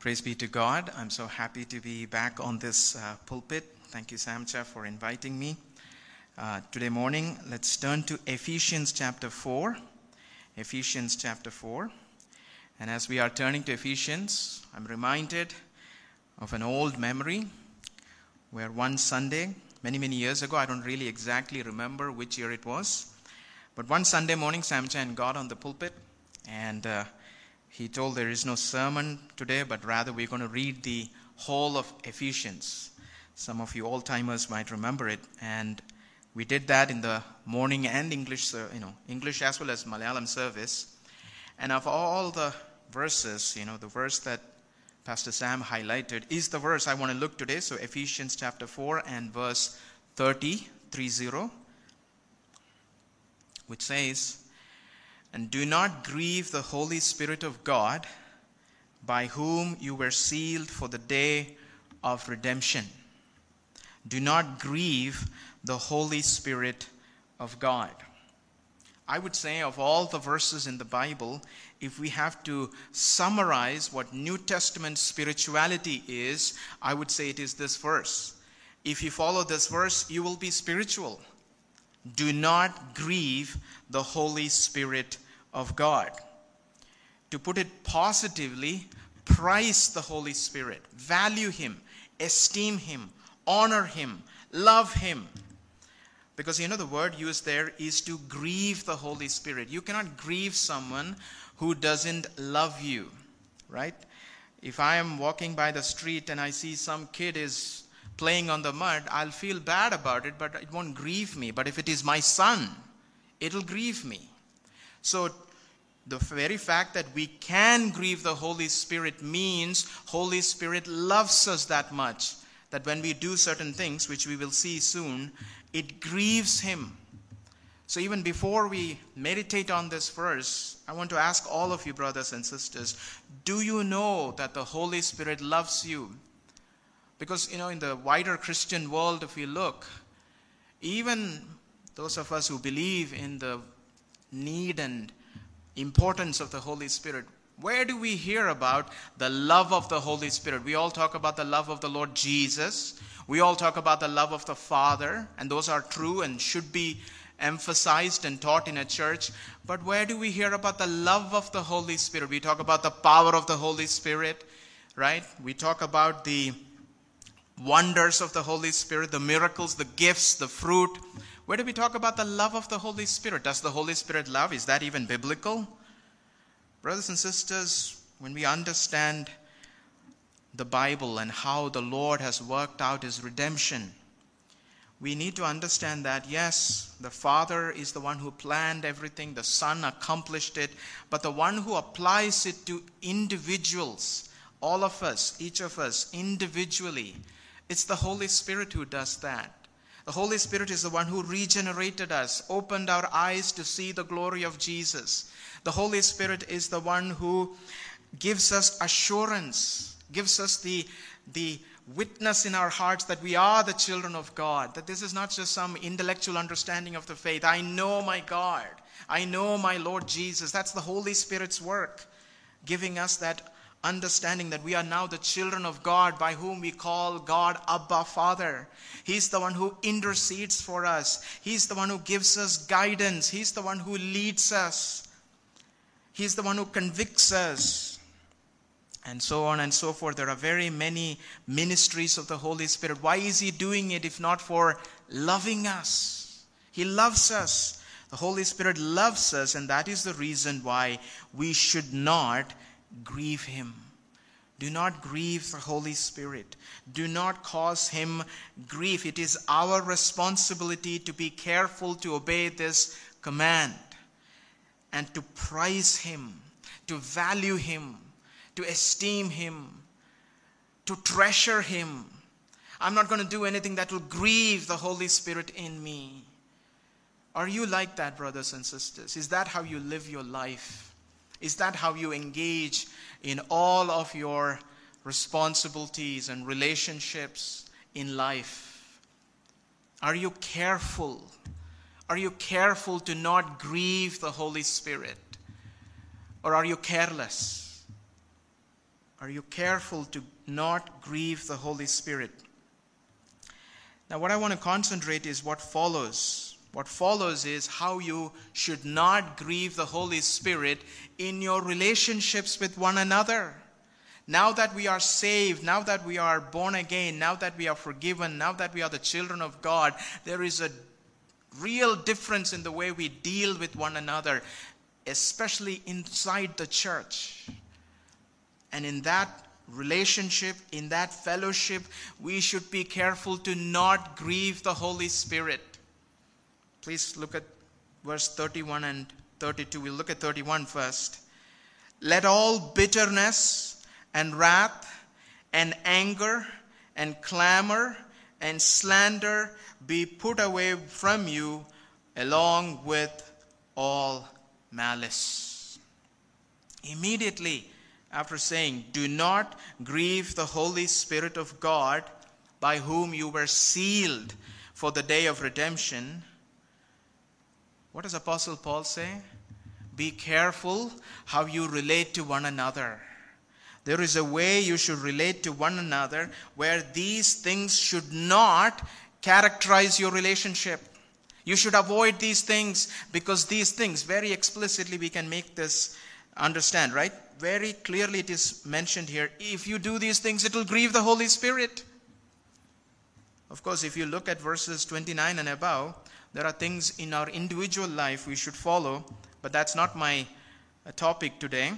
Praise be to God. I'm so happy to be back on this uh, pulpit. Thank you, Samcha, for inviting me. Uh, today morning, let's turn to Ephesians chapter 4. Ephesians chapter 4. And as we are turning to Ephesians, I'm reminded of an old memory where one Sunday, many, many years ago, I don't really exactly remember which year it was, but one Sunday morning, Samchan got on the pulpit and uh, he told there is no sermon today, but rather we're going to read the whole of Ephesians. Some of you old timers might remember it, and we did that in the morning and English, you know, English as well as Malayalam service. And of all the verses, you know, the verse that Pastor Sam highlighted is the verse I want to look today. So Ephesians chapter 4 and verse 30, 30, which says, And do not grieve the Holy Spirit of God, by whom you were sealed for the day of redemption. Do not grieve the Holy Spirit of God. I would say, of all the verses in the Bible, if we have to summarize what New Testament spirituality is, I would say it is this verse. If you follow this verse, you will be spiritual. Do not grieve the Holy Spirit of God. To put it positively, price the Holy Spirit, value Him, esteem Him, honor Him, love Him. Because you know, the word used there is to grieve the Holy Spirit. You cannot grieve someone who doesn't love you, right? If I am walking by the street and I see some kid is playing on the mud, I'll feel bad about it, but it won't grieve me. But if it is my son, it'll grieve me. So, the very fact that we can grieve the Holy Spirit means Holy Spirit loves us that much that when we do certain things, which we will see soon, it grieves him. So, even before we meditate on this verse, I want to ask all of you, brothers and sisters, do you know that the Holy Spirit loves you? Because, you know, in the wider Christian world, if we look, even those of us who believe in the need and importance of the Holy Spirit, where do we hear about the love of the Holy Spirit? We all talk about the love of the Lord Jesus. We all talk about the love of the Father, and those are true and should be emphasized and taught in a church. But where do we hear about the love of the Holy Spirit? We talk about the power of the Holy Spirit, right? We talk about the wonders of the Holy Spirit, the miracles, the gifts, the fruit. Where do we talk about the love of the Holy Spirit? Does the Holy Spirit love? Is that even biblical? Brothers and sisters, when we understand the Bible and how the Lord has worked out his redemption, we need to understand that yes, the Father is the one who planned everything, the Son accomplished it, but the one who applies it to individuals, all of us, each of us individually, it's the Holy Spirit who does that. The Holy Spirit is the one who regenerated us, opened our eyes to see the glory of Jesus. The Holy Spirit is the one who gives us assurance gives us the, the witness in our hearts that we are the children of God, that this is not just some intellectual understanding of the faith. I know my God, I know my Lord Jesus. That's the Holy Spirit's work, giving us that understanding that we are now the children of God by whom we call God Abba Father. He's the one who intercedes for us, He's the one who gives us guidance, He's the one who leads us, He's the one who convicts us and so on and so forth. There are very many ministries of the Holy Spirit. Why is He doing it if not for loving us? He loves us. The Holy Spirit loves us, and that is the reason why we should not grieve Him. Do not grieve the Holy Spirit. Do not cause Him grief. It is our responsibility to be careful to obey this command and to prize Him, to value Him to esteem Him, to treasure Him. I'm not going to do anything that will grieve the Holy Spirit in me. Are you like that, brothers and sisters? Is that how you live your life? Is that how you engage in all of your responsibilities and relationships in life? Are you careful? Are you careful to not grieve the Holy Spirit? Or are you careless? are you careful to not grieve the Holy Spirit? Now, what I want to concentrate is what follows. What follows is how you should not grieve the Holy Spirit in your relationships with one another. Now that we are saved, now that we are born again, now that we are forgiven, now that we are the children of God, there is a real difference in the way we deal with one another, especially inside the church. And in that relationship, in that fellowship, we should be careful to not grieve the Holy Spirit. Please look at verse 31 and 32. We'll look at 31 first. Let all bitterness and wrath and anger and clamor and slander be put away from you along with all malice. Immediately after saying, Do not grieve the Holy Spirit of God by whom you were sealed for the day of redemption, what does Apostle Paul say? Be careful how you relate to one another. There is a way you should relate to one another where these things should not characterize your relationship. You should avoid these things because these things, very explicitly, we can make this understand, right? Very clearly, it is mentioned here. If you do these things, it will grieve the Holy Spirit. Of course, if you look at verses 29 and above, there are things in our individual life we should follow, but that's not my uh, topic today.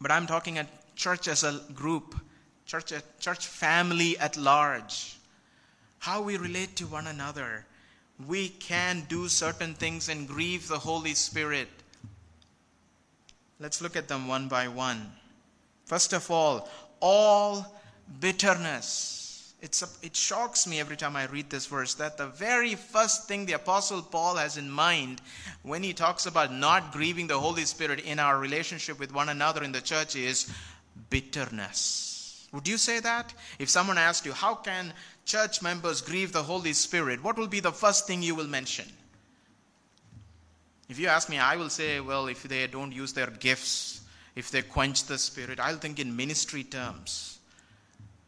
But I'm talking at church as a group, church, church family at large. How we relate to one another. We can do certain things and grieve the Holy Spirit. Let's look at them one by one. First of all, all bitterness it's a, it shocks me every time I read this verse that the very first thing the Apostle Paul has in mind when he talks about not grieving the Holy Spirit in our relationship with one another in the church is bitterness. Would you say that? If someone asked you, How can church members grieve the Holy Spirit? What will be the first thing you will mention? If you ask me, I will say, Well, if they don't use their gifts, if they quench the Spirit, I'll think in ministry terms.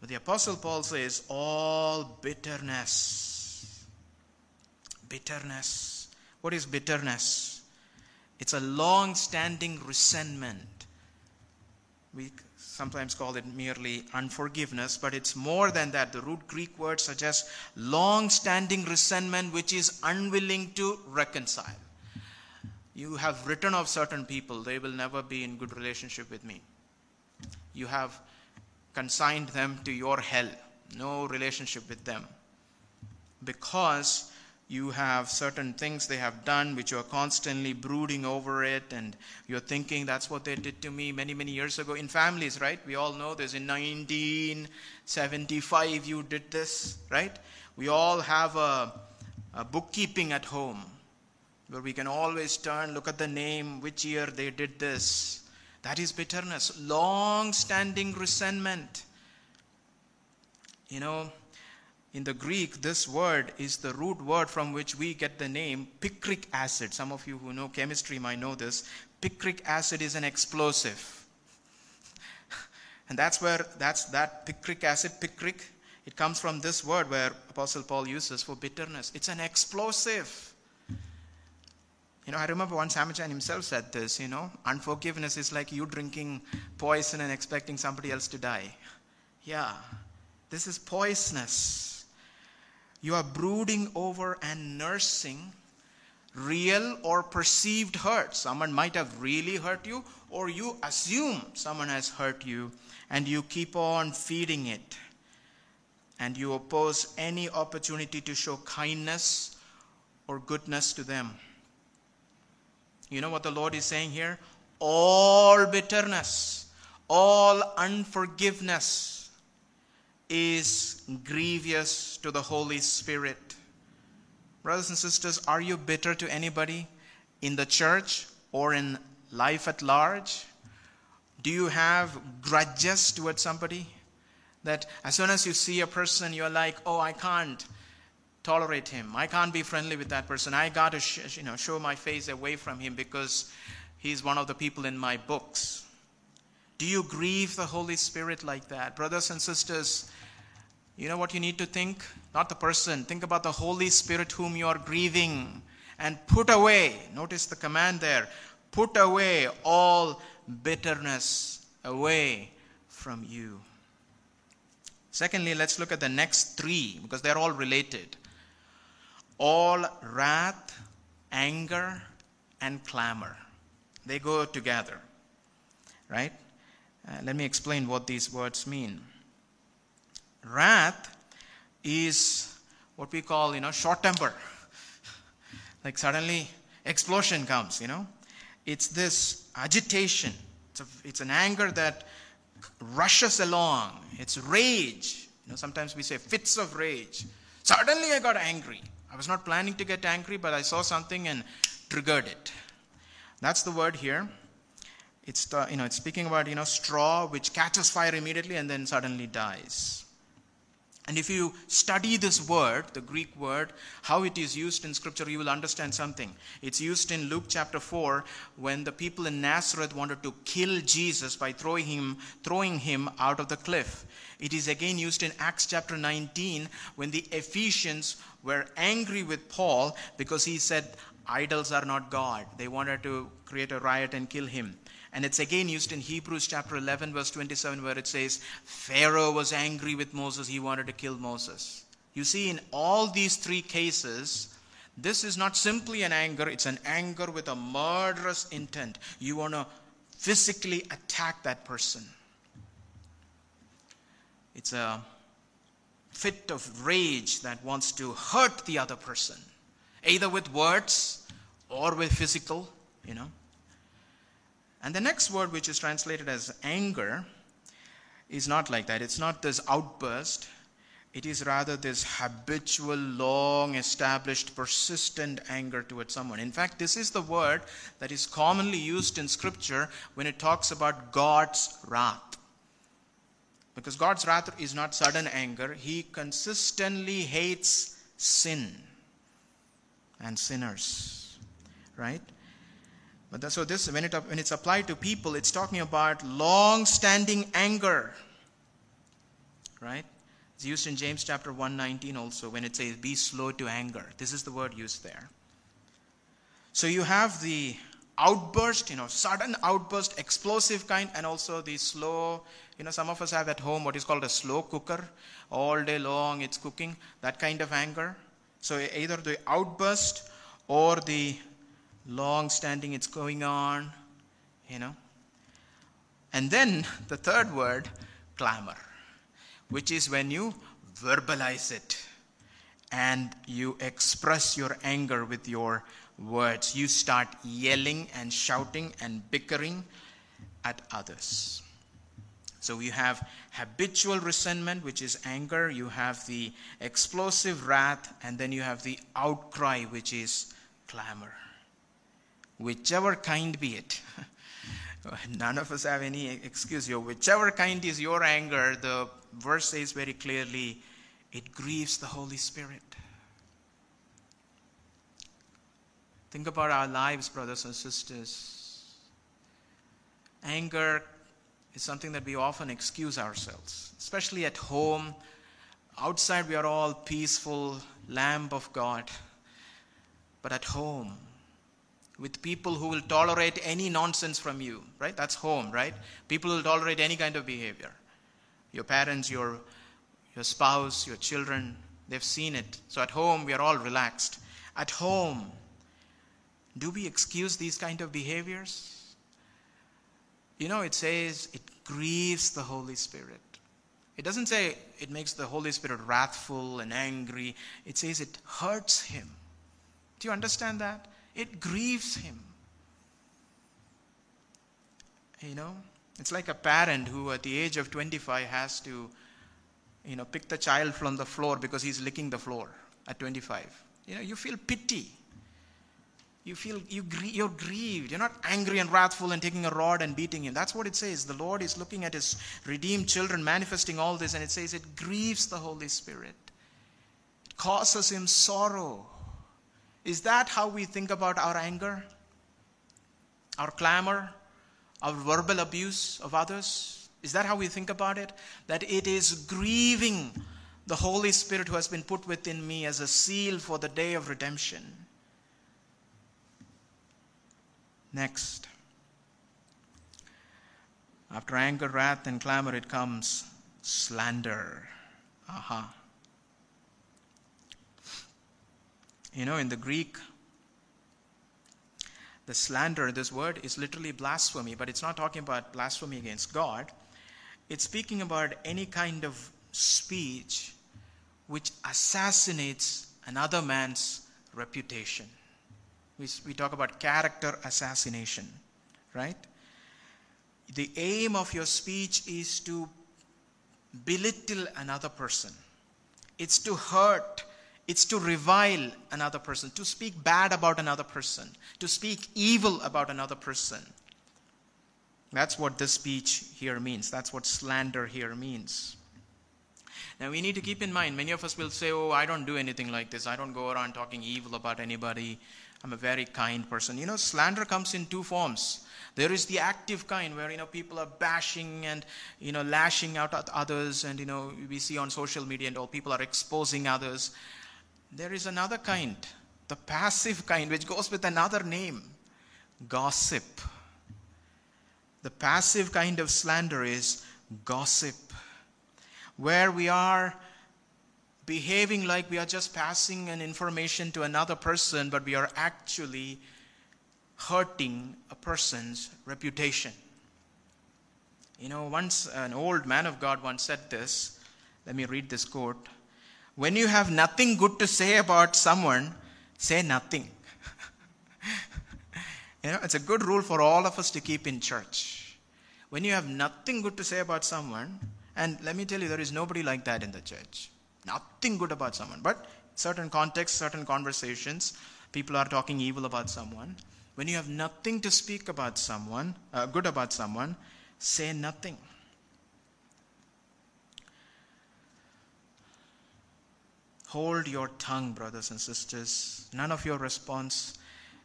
But the Apostle Paul says, all bitterness. Bitterness. What is bitterness? It's a long standing resentment. We sometimes call it merely unforgiveness, but it's more than that. The root Greek word suggests long standing resentment which is unwilling to reconcile. You have written of certain people, they will never be in good relationship with me. You have consigned them to your hell. No relationship with them. Because you have certain things they have done which you are constantly brooding over it and you're thinking that's what they did to me many many years ago. In families right? We all know this. In 1975 you did this right? We all have a, a bookkeeping at home where we can always turn look at the name which year they did this that is bitterness, long standing resentment. You know, in the Greek, this word is the root word from which we get the name picric acid. Some of you who know chemistry might know this. Picric acid is an explosive. and that's where that's that picric acid, picric, it comes from this word where Apostle Paul uses for bitterness. It's an explosive. You know, I remember once Amachan himself said this, you know, unforgiveness is like you drinking poison and expecting somebody else to die. Yeah, this is poisonous. You are brooding over and nursing real or perceived hurt. Someone might have really hurt you, or you assume someone has hurt you, and you keep on feeding it. And you oppose any opportunity to show kindness or goodness to them. You know what the Lord is saying here? All bitterness, all unforgiveness is grievous to the Holy Spirit. Brothers and sisters, are you bitter to anybody in the church or in life at large? Do you have grudges towards somebody? That as soon as you see a person, you're like, oh, I can't tolerate him. I can't be friendly with that person. I got to sh- you know, show my face away from him because he's one of the people in my books. Do you grieve the Holy Spirit like that? Brothers and sisters, you know what you need to think? Not the person. Think about the Holy Spirit whom you are grieving and put away. Notice the command there put away all bitterness away from you. Secondly, let's look at the next three because they're all related. All wrath, anger, and clamor. They go together. Right? Uh, let me explain what these words mean. Wrath is what we call, you know, short temper. like suddenly explosion comes, you know. It's this agitation. It's, a, it's an anger that rushes along. It's rage. You know, sometimes we say fits of rage. Suddenly I got angry. I was not planning to get angry, but I saw something and triggered it. That's the word here. It's, you know, it's speaking about you know, straw which catches fire immediately and then suddenly dies. And if you study this word, the Greek word, how it is used in Scripture, you will understand something. It's used in Luke chapter 4 when the people in Nazareth wanted to kill Jesus by throwing him, throwing him out of the cliff. It is again used in Acts chapter 19 when the Ephesians were angry with Paul because he said, Idols are not God. They wanted to create a riot and kill him. And it's again used in Hebrews chapter 11, verse 27, where it says, Pharaoh was angry with Moses, he wanted to kill Moses. You see, in all these three cases, this is not simply an anger, it's an anger with a murderous intent. You want to physically attack that person. It's a fit of rage that wants to hurt the other person, either with words or with physical, you know. And the next word, which is translated as anger, is not like that. It's not this outburst. It is rather this habitual, long established, persistent anger towards someone. In fact, this is the word that is commonly used in Scripture when it talks about God's wrath. Because God's wrath is not sudden anger, He consistently hates sin and sinners. Right? But so this, when, it, when it's applied to people, it's talking about long-standing anger. Right? It's used in James chapter 119 also when it says, be slow to anger. This is the word used there. So you have the outburst, you know, sudden outburst, explosive kind, and also the slow, you know, some of us have at home what is called a slow cooker. All day long it's cooking, that kind of anger. So either the outburst or the long standing it's going on, you know. And then the third word, clamor, which is when you verbalize it and you express your anger with your words. You start yelling and shouting and bickering at others. So you have habitual resentment, which is anger. You have the explosive wrath, and then you have the outcry, which is clamor whichever kind be it. None of us have any excuse here. Whichever kind is your anger, the verse says very clearly, it grieves the Holy Spirit. Think about our lives, brothers and sisters. Anger is something that we often excuse ourselves, especially at home. Outside, we are all peaceful, lamb of God. But at home, with people who will tolerate any nonsense from you, right? That's home, right? People will tolerate any kind of behavior. Your parents, your, your spouse, your children, they've seen it. So at home, we are all relaxed. At home, do we excuse these kind of behaviors? You know, it says it grieves the Holy Spirit. It doesn't say it makes the Holy Spirit wrathful and angry. It says it hurts him. Do you understand that? It grieves him. You know, it's like a parent who at the age of 25 has to, you know, pick the child from the floor because he's licking the floor at 25. You know, you feel pity. You feel you you're grieved. You're not angry and wrathful and taking a rod and beating him. That's what it says. The Lord is looking at his redeemed children manifesting all this, and it says it grieves the Holy Spirit. It causes him sorrow. Is that how we think about our anger, our clamor, our verbal abuse of others? Is that how we think about it? That it is grieving the Holy Spirit who has been put within me as a seal for the day of redemption. Next. After anger, wrath, and clamor, it comes slander. Aha. You know, in the Greek, the slander, this word is literally blasphemy, but it's not talking about blasphemy against God. It's speaking about any kind of speech which assassinates another man's reputation. We, we talk about character assassination, right? The aim of your speech is to belittle another person, it's to hurt it's to revile another person, to speak bad about another person, to speak evil about another person. That's what this speech here means. That's what slander here means. Now, we need to keep in mind, many of us will say, Oh, I don't do anything like this. I don't go around talking evil about anybody. I'm a very kind person. You know, slander comes in two forms. There is the active kind where, you know, people are bashing and, you know, lashing out at others. And, you know, we see on social media and all, people are exposing others. There is another kind, the passive kind, which goes with another name gossip. The passive kind of slander is gossip, where we are behaving like we are just passing an information to another person, but we are actually hurting a person's reputation. You know, once an old man of God once said this. Let me read this quote. When you have nothing good to say about someone, say nothing. you know, it's a good rule for all of us to keep in church. When you have nothing good to say about someone, and let me tell you, there is nobody like that in the church. Nothing good about someone. But certain contexts, certain conversations, people are talking evil about someone. When you have nothing to speak about someone, uh, good about someone, say nothing. Hold your tongue, brothers and sisters. None of your response,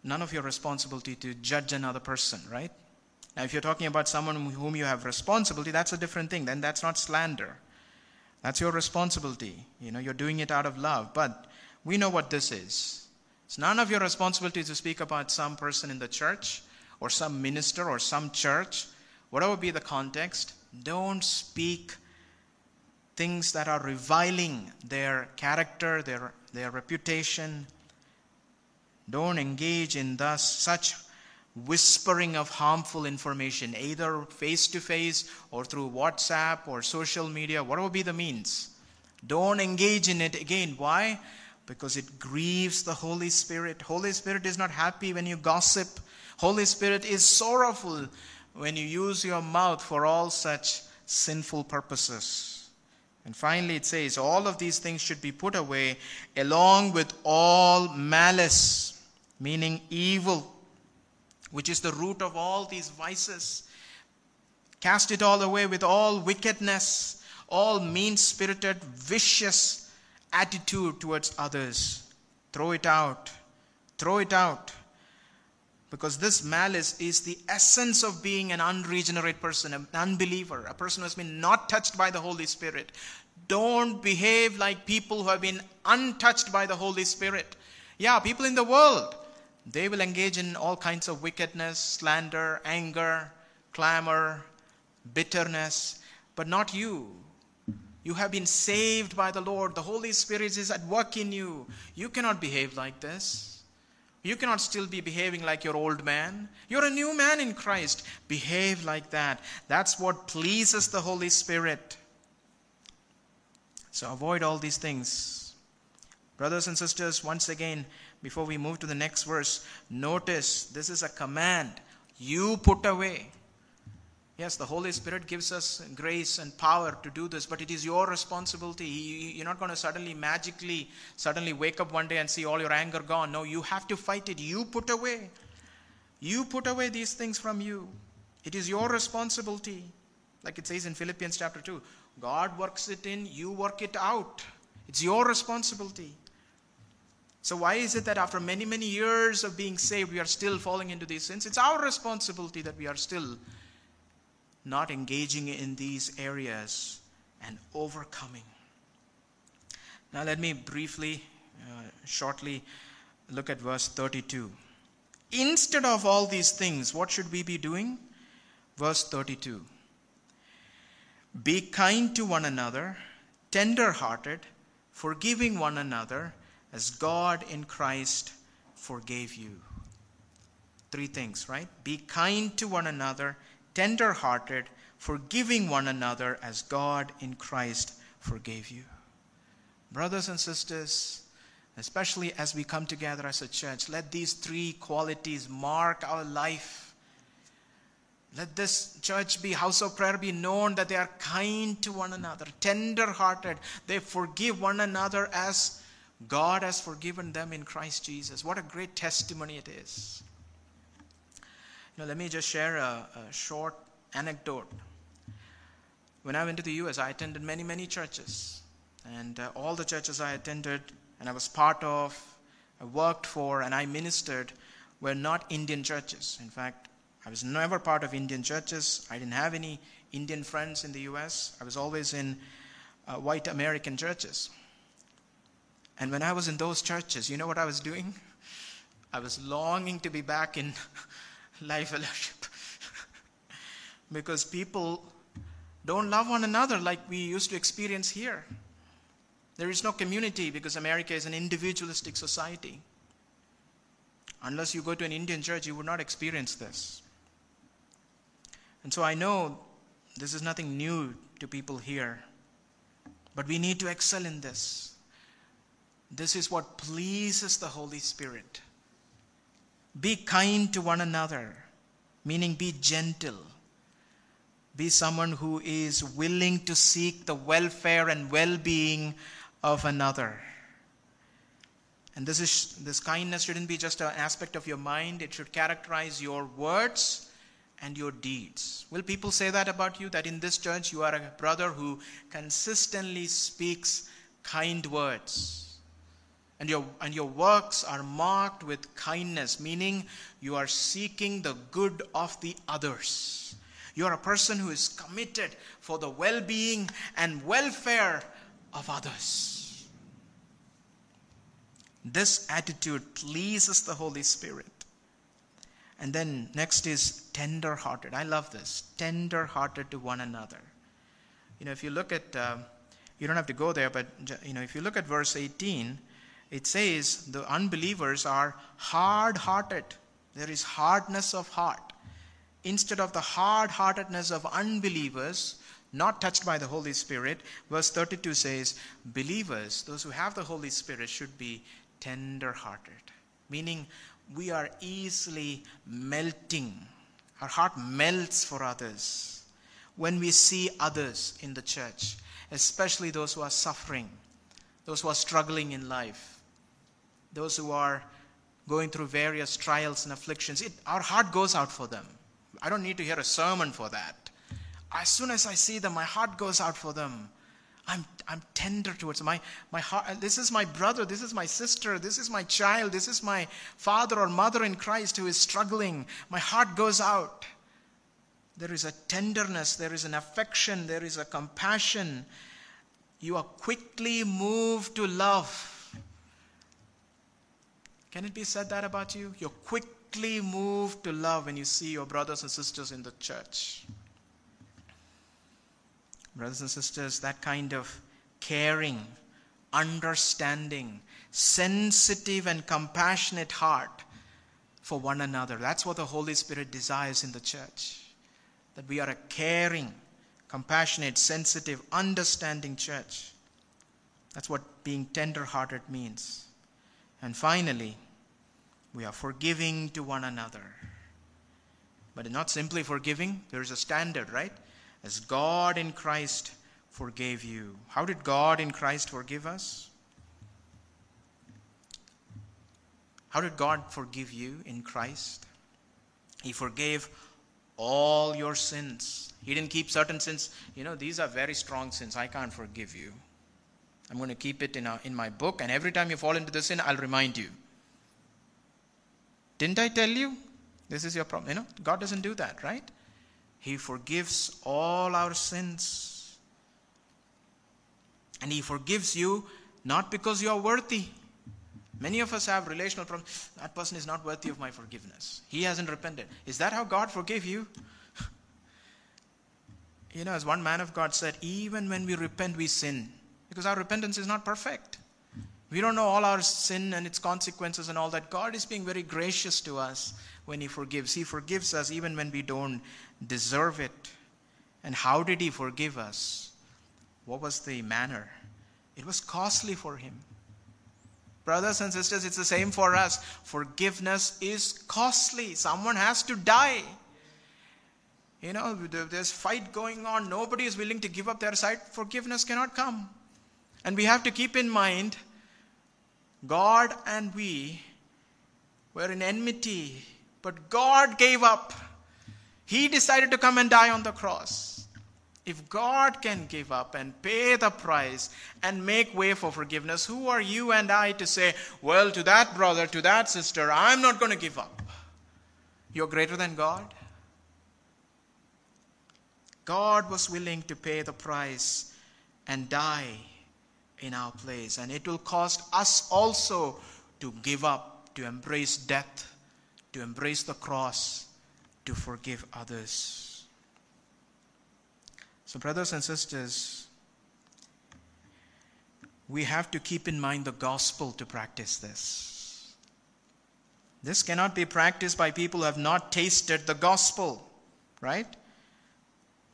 none of your responsibility to judge another person, right? Now, if you're talking about someone whom you have responsibility, that's a different thing. Then that's not slander. That's your responsibility. You know, you're doing it out of love. But we know what this is. It's none of your responsibility to speak about some person in the church or some minister or some church, whatever be the context. Don't speak things that are reviling their character, their, their reputation. Don't engage in thus such whispering of harmful information, either face to face or through WhatsApp or social media, whatever be the means. Don't engage in it again. Why? Because it grieves the Holy Spirit. Holy Spirit is not happy when you gossip. Holy Spirit is sorrowful when you use your mouth for all such sinful purposes. And finally, it says, all of these things should be put away along with all malice, meaning evil, which is the root of all these vices. Cast it all away with all wickedness, all mean spirited, vicious attitude towards others. Throw it out. Throw it out. Because this malice is the essence of being an unregenerate person, an unbeliever, a person who has been not touched by the Holy Spirit. Don't behave like people who have been untouched by the Holy Spirit. Yeah, people in the world, they will engage in all kinds of wickedness, slander, anger, clamor, bitterness, but not you. You have been saved by the Lord. The Holy Spirit is at work in you. You cannot behave like this. You cannot still be behaving like your old man. You're a new man in Christ. Behave like that. That's what pleases the Holy Spirit. So avoid all these things. Brothers and sisters, once again, before we move to the next verse, notice this is a command. You put away. Yes, the Holy Spirit gives us grace and power to do this, but it is your responsibility. You're not going to suddenly, magically, suddenly wake up one day and see all your anger gone. No, you have to fight it. You put away. You put away these things from you. It is your responsibility. Like it says in Philippians chapter 2 God works it in, you work it out. It's your responsibility. So, why is it that after many, many years of being saved, we are still falling into these sins? It's our responsibility that we are still not engaging in these areas and overcoming. Now, let me briefly, uh, shortly look at verse 32. Instead of all these things, what should we be doing? Verse 32 Be kind to one another, tender hearted, forgiving one another, as God in Christ forgave you. Three things, right? Be kind to one another, tender hearted, forgiving one another, as God in Christ forgave you. Brothers and sisters, especially as we come together as a church, let these three qualities mark our life. Let this church be house of prayer be known that they are kind to one another, tender hearted. They forgive one another as God has forgiven them in Christ Jesus. What a great testimony it is. Know, let me just share a, a short anecdote. When I went to the US, I attended many, many churches. And uh, all the churches I attended and I was part of, I worked for, and I ministered were not Indian churches. In fact, I was never part of Indian churches. I didn't have any Indian friends in the US. I was always in uh, white American churches. And when I was in those churches, you know what I was doing? I was longing to be back in life fellowship. because people don't love one another like we used to experience here. There is no community because America is an individualistic society. Unless you go to an Indian church, you would not experience this. And so I know this is nothing new to people here, but we need to excel in this. This is what pleases the Holy Spirit. Be kind to one another, meaning be gentle. Be someone who is willing to seek the welfare and well being of another. And this, is, this kindness shouldn't be just an aspect of your mind, it should characterize your words and your deeds. Will people say that about you? That in this church you are a brother who consistently speaks kind words. And your, and your works are marked with kindness, meaning you are seeking the good of the others. You are a person who is committed for the well being and welfare of others. This attitude pleases the Holy Spirit. And then next is tender hearted. I love this. Tender hearted to one another. You know, if you look at, uh, you don't have to go there, but, you know, if you look at verse 18, it says the unbelievers are hard hearted. There is hardness of heart. Instead of the hard heartedness of unbelievers, not touched by the Holy Spirit. Verse 32 says, Believers, those who have the Holy Spirit, should be tender hearted, meaning we are easily melting. Our heart melts for others when we see others in the church, especially those who are suffering, those who are struggling in life, those who are going through various trials and afflictions. It, our heart goes out for them. I don't need to hear a sermon for that as soon as I see them, my heart goes out for them. I'm, I'm tender towards them. My, my heart, uh, this is my brother, this is my sister, this is my child, this is my father or mother in Christ who is struggling. My heart goes out. There is a tenderness, there is an affection, there is a compassion. You are quickly moved to love. Can it be said that about you? You're quickly moved to love when you see your brothers and sisters in the church. Brothers and sisters, that kind of caring, understanding, sensitive, and compassionate heart for one another. That's what the Holy Spirit desires in the church. That we are a caring, compassionate, sensitive, understanding church. That's what being tender hearted means. And finally, we are forgiving to one another. But not simply forgiving, there's a standard, right? as God in Christ forgave you. How did God in Christ forgive us? How did God forgive you in Christ? He forgave all your sins. He didn't keep certain sins. You know, these are very strong sins. I can't forgive you. I'm going to keep it in, a, in my book, and every time you fall into the sin, I'll remind you. Didn't I tell you? This is your problem. You know, God doesn't do that, right? He forgives all our sins. And He forgives you not because you are worthy. Many of us have relational problems. That person is not worthy of my forgiveness. He hasn't repented. Is that how God forgave you? you know, as one man of God said, even when we repent, we sin because our repentance is not perfect. We don't know all our sin and its consequences and all that. God is being very gracious to us when He forgives. He forgives us even when we don't deserve it. And how did He forgive us? What was the manner? It was costly for Him. Brothers and sisters, it's the same for us. Forgiveness is costly. Someone has to die. You know, there's fight going on. Nobody is willing to give up their side. Forgiveness cannot come. And we have to keep in mind God and we were in enmity, but God gave up. He decided to come and die on the cross. If God can give up and pay the price and make way for forgiveness, who are you and I to say, well, to that brother, to that sister, I'm not going to give up? You're greater than God? God was willing to pay the price and die in our place. And it will cost us also to give up, to embrace death, to embrace the cross, to forgive others. So, brothers and sisters, we have to keep in mind the gospel to practice this. This cannot be practiced by people who have not tasted the gospel, right?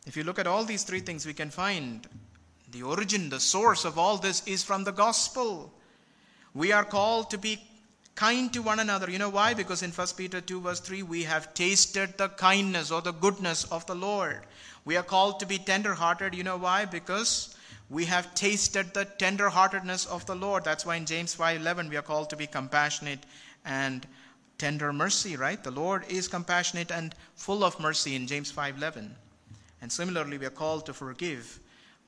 If you look at all these three things, we can find the origin, the source of all this is from the gospel. We are called to be kind to one another. You know why? Because in 1 Peter 2, verse 3, we have tasted the kindness or the goodness of the Lord. We are called to be tender hearted. You know why? Because we have tasted the tender heartedness of the Lord. That's why in James 5:11 we are called to be compassionate and tender mercy, right? The Lord is compassionate and full of mercy in James 5:11. And similarly we are called to forgive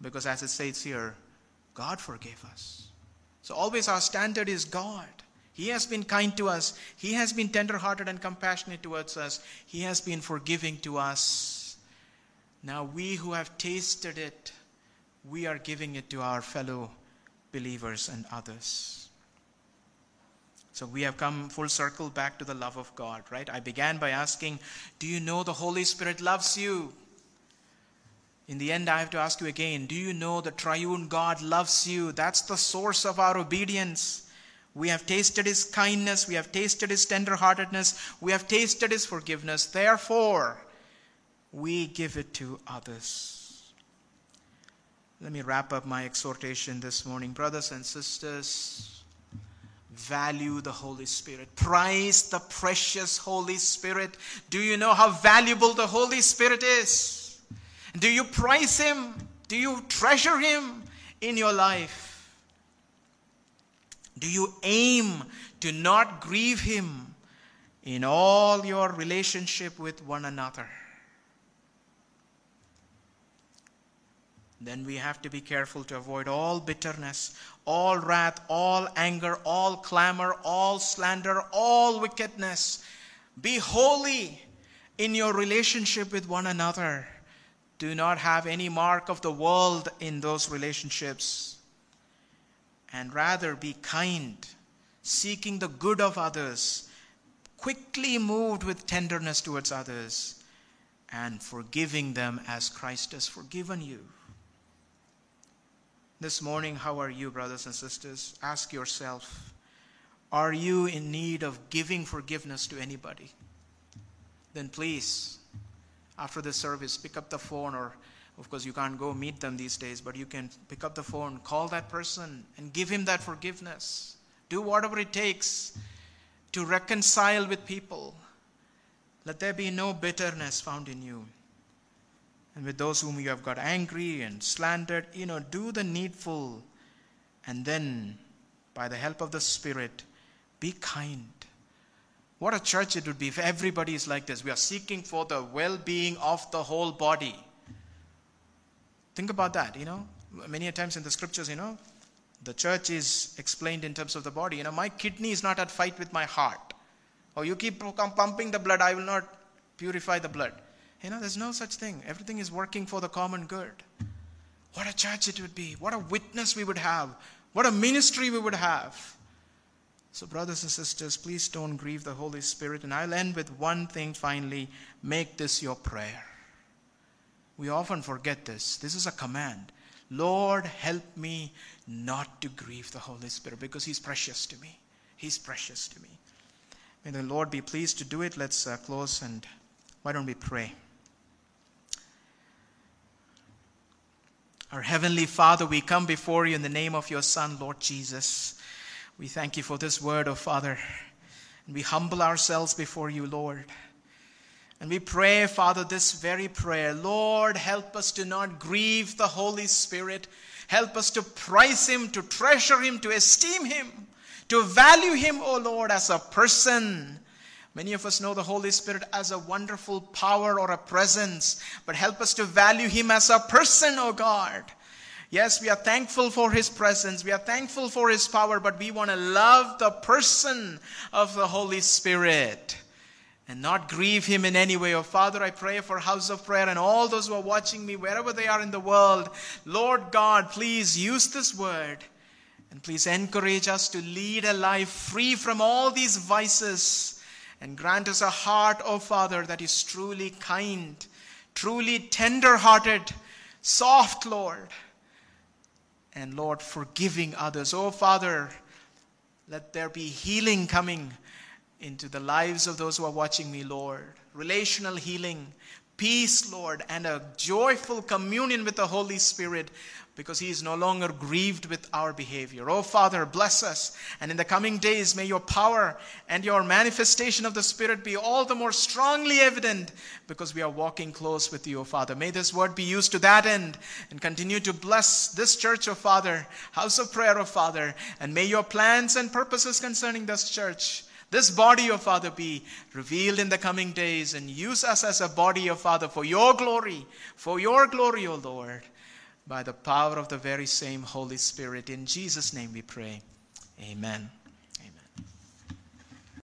because as it says here, God forgave us. So always our standard is God. He has been kind to us. He has been tender-hearted and compassionate towards us. He has been forgiving to us. Now we who have tasted it, we are giving it to our fellow believers and others. So we have come full circle back to the love of God, right? I began by asking, do you know the Holy Spirit loves you? In the end, I have to ask you again do you know the triune God loves you? That's the source of our obedience. We have tasted his kindness, we have tasted his tenderheartedness, we have tasted his forgiveness. Therefore, we give it to others. Let me wrap up my exhortation this morning. Brothers and sisters, value the Holy Spirit. Prize the precious Holy Spirit. Do you know how valuable the Holy Spirit is? Do you prize Him? Do you treasure Him in your life? Do you aim to not grieve Him in all your relationship with one another? Then we have to be careful to avoid all bitterness, all wrath, all anger, all clamor, all slander, all wickedness. Be holy in your relationship with one another. Do not have any mark of the world in those relationships. And rather be kind, seeking the good of others, quickly moved with tenderness towards others, and forgiving them as Christ has forgiven you. This morning, how are you, brothers and sisters? Ask yourself Are you in need of giving forgiveness to anybody? Then please after the service, pick up the phone, or of course, you can't go meet them these days, but you can pick up the phone, call that person, and give him that forgiveness. Do whatever it takes to reconcile with people. Let there be no bitterness found in you. And with those whom you have got angry and slandered, you know, do the needful. And then, by the help of the Spirit, be kind what a church it would be if everybody is like this. We are seeking for the well being of the whole body. Think about that, you know. Many times in the scriptures, you know, the church is explained in terms of the body. You know, my kidney is not at fight with my heart. Or you keep pumping the blood, I will not purify the blood. You know, there's no such thing. Everything is working for the common good. What a church it would be. What a witness we would have. What a ministry we would have. So, brothers and sisters, please don't grieve the Holy Spirit. And I'll end with one thing finally make this your prayer. We often forget this. This is a command. Lord, help me not to grieve the Holy Spirit because He's precious to me. He's precious to me. May the Lord be pleased to do it. Let's uh, close and why don't we pray? Our Heavenly Father, we come before you in the name of your Son, Lord Jesus. We thank you for this word, O oh Father. And we humble ourselves before you, Lord. And we pray, Father, this very prayer Lord, help us to not grieve the Holy Spirit. Help us to prize Him, to treasure Him, to esteem Him, to value Him, O oh Lord, as a person. Many of us know the Holy Spirit as a wonderful power or a presence, but help us to value Him as a person, O oh God. Yes, we are thankful for His presence. We are thankful for His power, but we want to love the person of the Holy Spirit and not grieve Him in any way. Oh, Father, I pray for House of Prayer and all those who are watching me, wherever they are in the world. Lord God, please use this word and please encourage us to lead a life free from all these vices and grant us a heart, oh Father, that is truly kind, truly tender hearted, soft, Lord and Lord, forgiving others. Oh, Father, let there be healing coming into the lives of those who are watching me, Lord. Relational healing, peace, Lord, and a joyful communion with the Holy Spirit because he is no longer grieved with our behavior. Oh, Father, bless us. And in the coming days, may your power and your manifestation of the Spirit be all the more strongly evident because we are walking close with you, oh, Father. May this word be used to that end and continue to bless this church, oh, Father, house of prayer, oh, Father. And may your plans and purposes concerning this church this body, of Father, be revealed in the coming days and use us as a body, of Father, for your glory, for your glory, O Lord by the power of the very same Holy Spirit. In Jesus' name we pray. Amen.